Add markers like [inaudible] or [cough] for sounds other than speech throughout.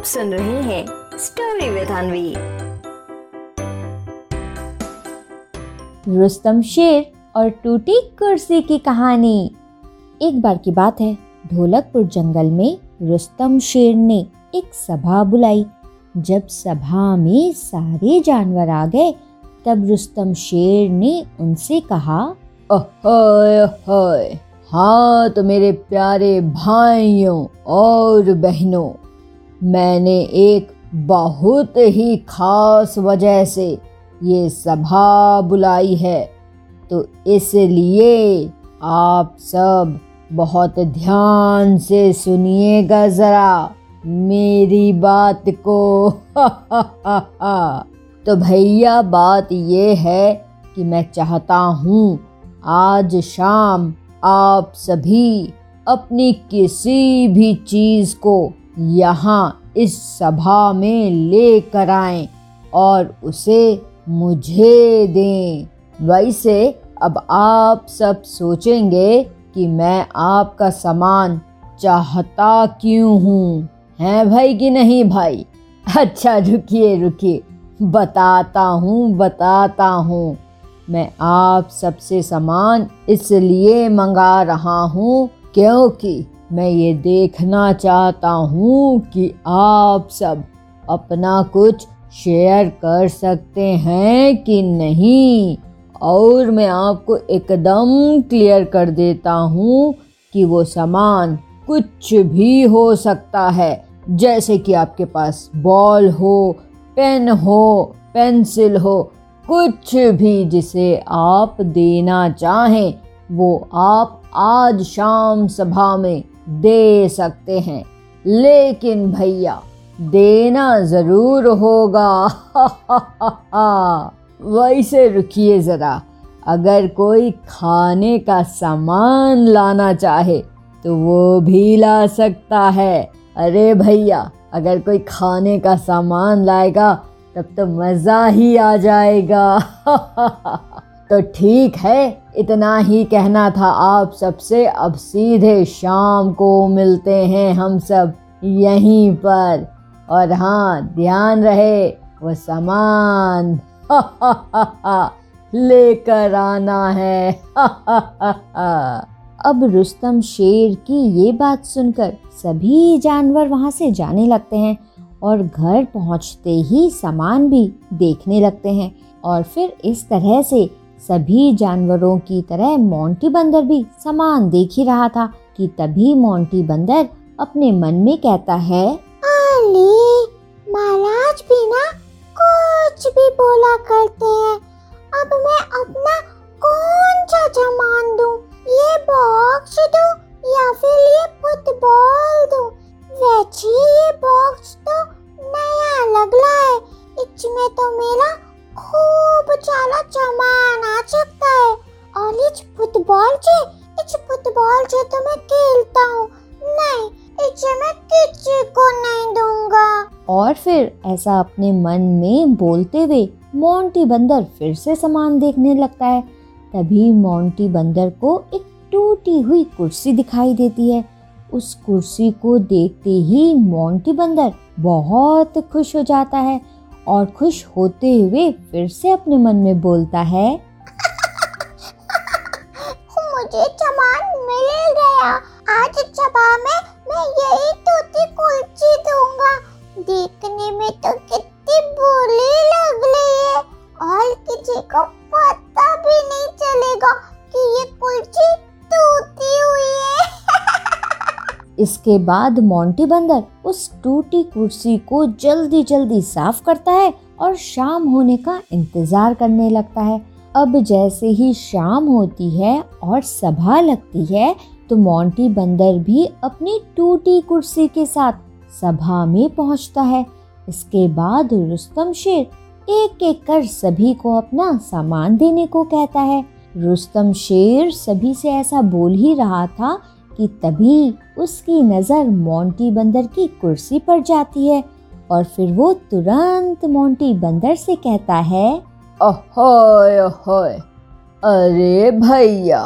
आप सुन रहे हैं स्टोरी विद अनवी रुस्तम शेर और टूटी कुर्सी की कहानी। एक बार की बात है, ढोलकपुर जंगल में रुस्तम शेर ने एक सभा बुलाई। जब सभा में सारे जानवर आ गए, तब रुस्तम शेर ने उनसे कहा हाँ तो मेरे प्यारे भाइयों और बहनों मैंने एक बहुत ही खास वजह से ये सभा बुलाई है। तो इसलिए आप सब बहुत ध्यान से सुनिएगा ज़रा मेरी बात को। [laughs] तो भैया, बात ये है कि मैं चाहता हूँ आज शाम आप सभी अपनी किसी भी चीज़ को यहाँ इस सभा में लेकर आएँ और उसे मुझे दें। वैसे अब आप सब सोचेंगे कि मैं आपका सामान चाहता क्यों हूँ? हैं भाई कि नहीं भाई? अच्छा रुकिए रुकिए। बताता हूँ बताता हूँ। मैं आप सबसे सामान इसलिए मंगा रहा हूँ क्योंकि मैं ये देखना चाहता हूँ कि आप सब अपना कुछ शेयर कर सकते हैं कि नहीं। और मैं आपको एकदम क्लियर कर देता हूँ कि वो सामान कुछ भी हो सकता है। जैसे कि आपके पास बॉल हो, पेन हो, पेंसिल हो, कुछ भी जिसे आप देना चाहें, वो आप आज शाम सभा में दे सकते हैं। लेकिन भैया, देना ज़रूर होगा। [laughs] वैसे रुकिए ज़रा। अगर कोई खाने का सामान लाना चाहे तो वो भी ला सकता है। अरे भैया, अगर कोई खाने का सामान लाएगा, तब तो मज़ा ही आ जाएगा। [laughs] तो ठीक है, इतना ही कहना था आप सबसे। अब सीधे शाम को मिलते हैं हम सब यहीं पर। और हाँ ध्यान रहे, वो सामान [laughs] लेकर आना है। [laughs] अब रुस्तम शेर की ये बात सुनकर सभी जानवर वहाँ से जाने लगते हैं और घर पहुँचते ही सामान भी देखने लगते हैं। और फिर इस तरह से सभी जानवरों की तरह मोंटी बंदर भी समान देख ही रहा था कि तभी मोंटी बंदर अपने मन में कहता है, अली, महाराज भी ना कुछ भी बोला करते हैं। अब मैं अपना कौन सा सामान दूँ? फुटबॉल से इस फुटबॉल से तो मैं खेलता हूँ। नहीं, इसे मैं किसी को नहीं दूँगा। और फिर ऐसा अपने मन में बोलते हुए मोंटी बंदर फिर से सामान देखने लगता है। तभी मोंटी बंदर को एक टूटी हुई कुर्सी दिखाई देती है। उस कुर्सी को देखते ही मोंटी बंदर बहुत खुश हो जाता है और खुश होते हुए फिर से अपने मन में बोलता है इसके बाद मोंटी बंदर उस टूटी कुर्सी को जल्दी जल्दी साफ़ करता है और शाम होने का इंतज़ार करने लगता है। अब जैसे ही शाम होती है और सभा लगती है तो मोंटी बंदर भी अपनी टूटी कुर्सी के साथ सभा में पहुँचता है। इसके बाद रुस्तम शेर एक एक कर सभी को अपना सामान देने को कहता है। रुस्तम शेर सभी से ऐसा बोल ही रहा था कि तभी उसकी नज़र मोंटी बंदर की कुर्सी पर जाती है और फिर वो तुरंत मोंटी बंदर से कहता है, अहोय अहोय, अरे भैया,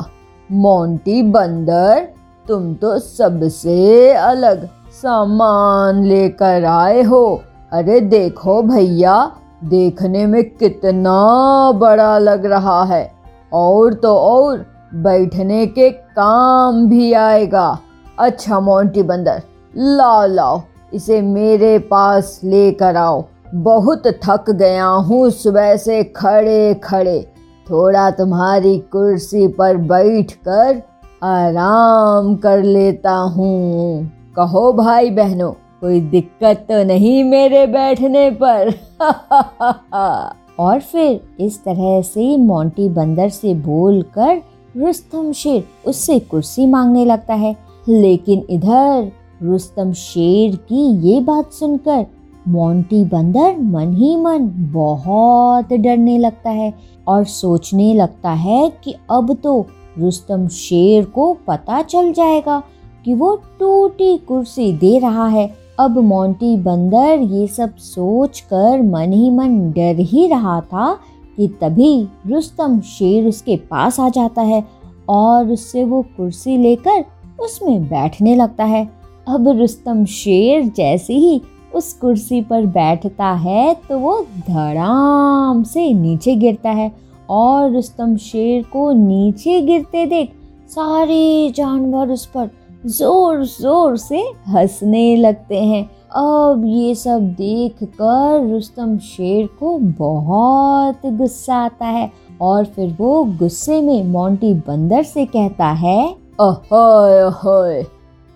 मोंटी बंदर, तुम तो सबसे अलग सामान लेकर आए हो। अरे देखो भैया, देखने में कितना बड़ा लग रहा है। और तो और बैठने के काम भी आएगा। अच्छा मोंटी बंदर, लाओ लाओ, इसे मेरे पास लेकर आओ। बहुत थक गया हूँ, सुबह से खड़े खड़े। थोड़ा तुम्हारी कुर्सी पर बैठकर आराम कर लेता हूँ। कहो, भाई बहनों, कोई दिक्कत तो नहीं मेरे बैठने पर? [laughs] और फिर इस तरह से मोंटी बंदर से बोलकर रुस्तम शेर उससे कुर्सी मांगने लगता है। लेकिन इधर रुस्तम शेर की ये बात सुनकर मोंटी बंदर मन ही मन बहुत डरने लगता है और सोचने लगता है कि अब तो रुस्तम शेर को पता चल जाएगा कि वो टूटी कुर्सी दे रहा है। अब मोंटी बंदर ये सब सोचकर मन ही मन डर ही रहा था कि तभी रुस्तम शेर उसके पास आ जाता है और उससे वो कुर्सी लेकर उसमें बैठने लगता है। अब रुस्तम शेर जैसे ही उस कुर्सी पर बैठता है तो वो धड़ाम से नीचे गिरता है और रुस्तम शेर को नीचे गिरते देख सारे जानवर उस पर ज़ोर ज़ोर से हंसने लगते हैं। अब ये सब देख कर रुस्तम शेर को बहुत गुस्सा आता है और फिर वो गुस्से में मोंटी बंदर से कहता है, अहोय अहोय,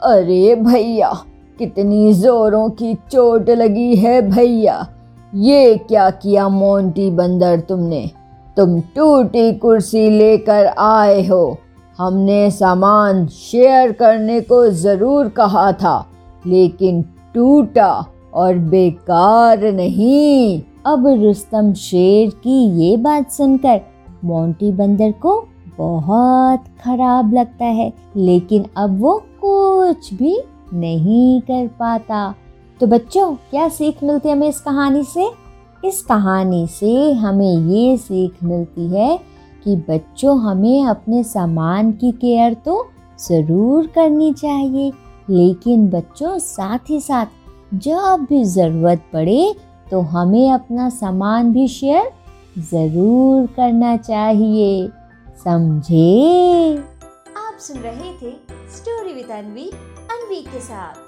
अरे भैया, कितनी जोरों की चोट लगी है भैया, ये क्या किया मोंटी बंदर तुमने? तुम टूटी कुर्सी लेकर आए हो। हमने सामान शेयर करने को ज़रूर कहा था, लेकिन टूटा और बेकार नहीं। अब रुस्तम शेर की ये बात सुनकर मोंटी बंदर को बहुत खराब लगता है, लेकिन अब वो कुछ भी नहीं कर पाता। तो बच्चों, क्या सीख मिलती है हमें इस कहानी से? इस कहानी से हमें ये सीख मिलती है कि बच्चों, हमें अपने सामान की केयर तो ज़रूर करनी चाहिए। लेकिन बच्चों, साथ ही साथ जब भी ज़रूरत पड़े तो हमें अपना सामान भी शेयर ज़रूर करना चाहिए। समझे? आप सुन रहे थे स्टोरी विद अनवी अनवी के साथ।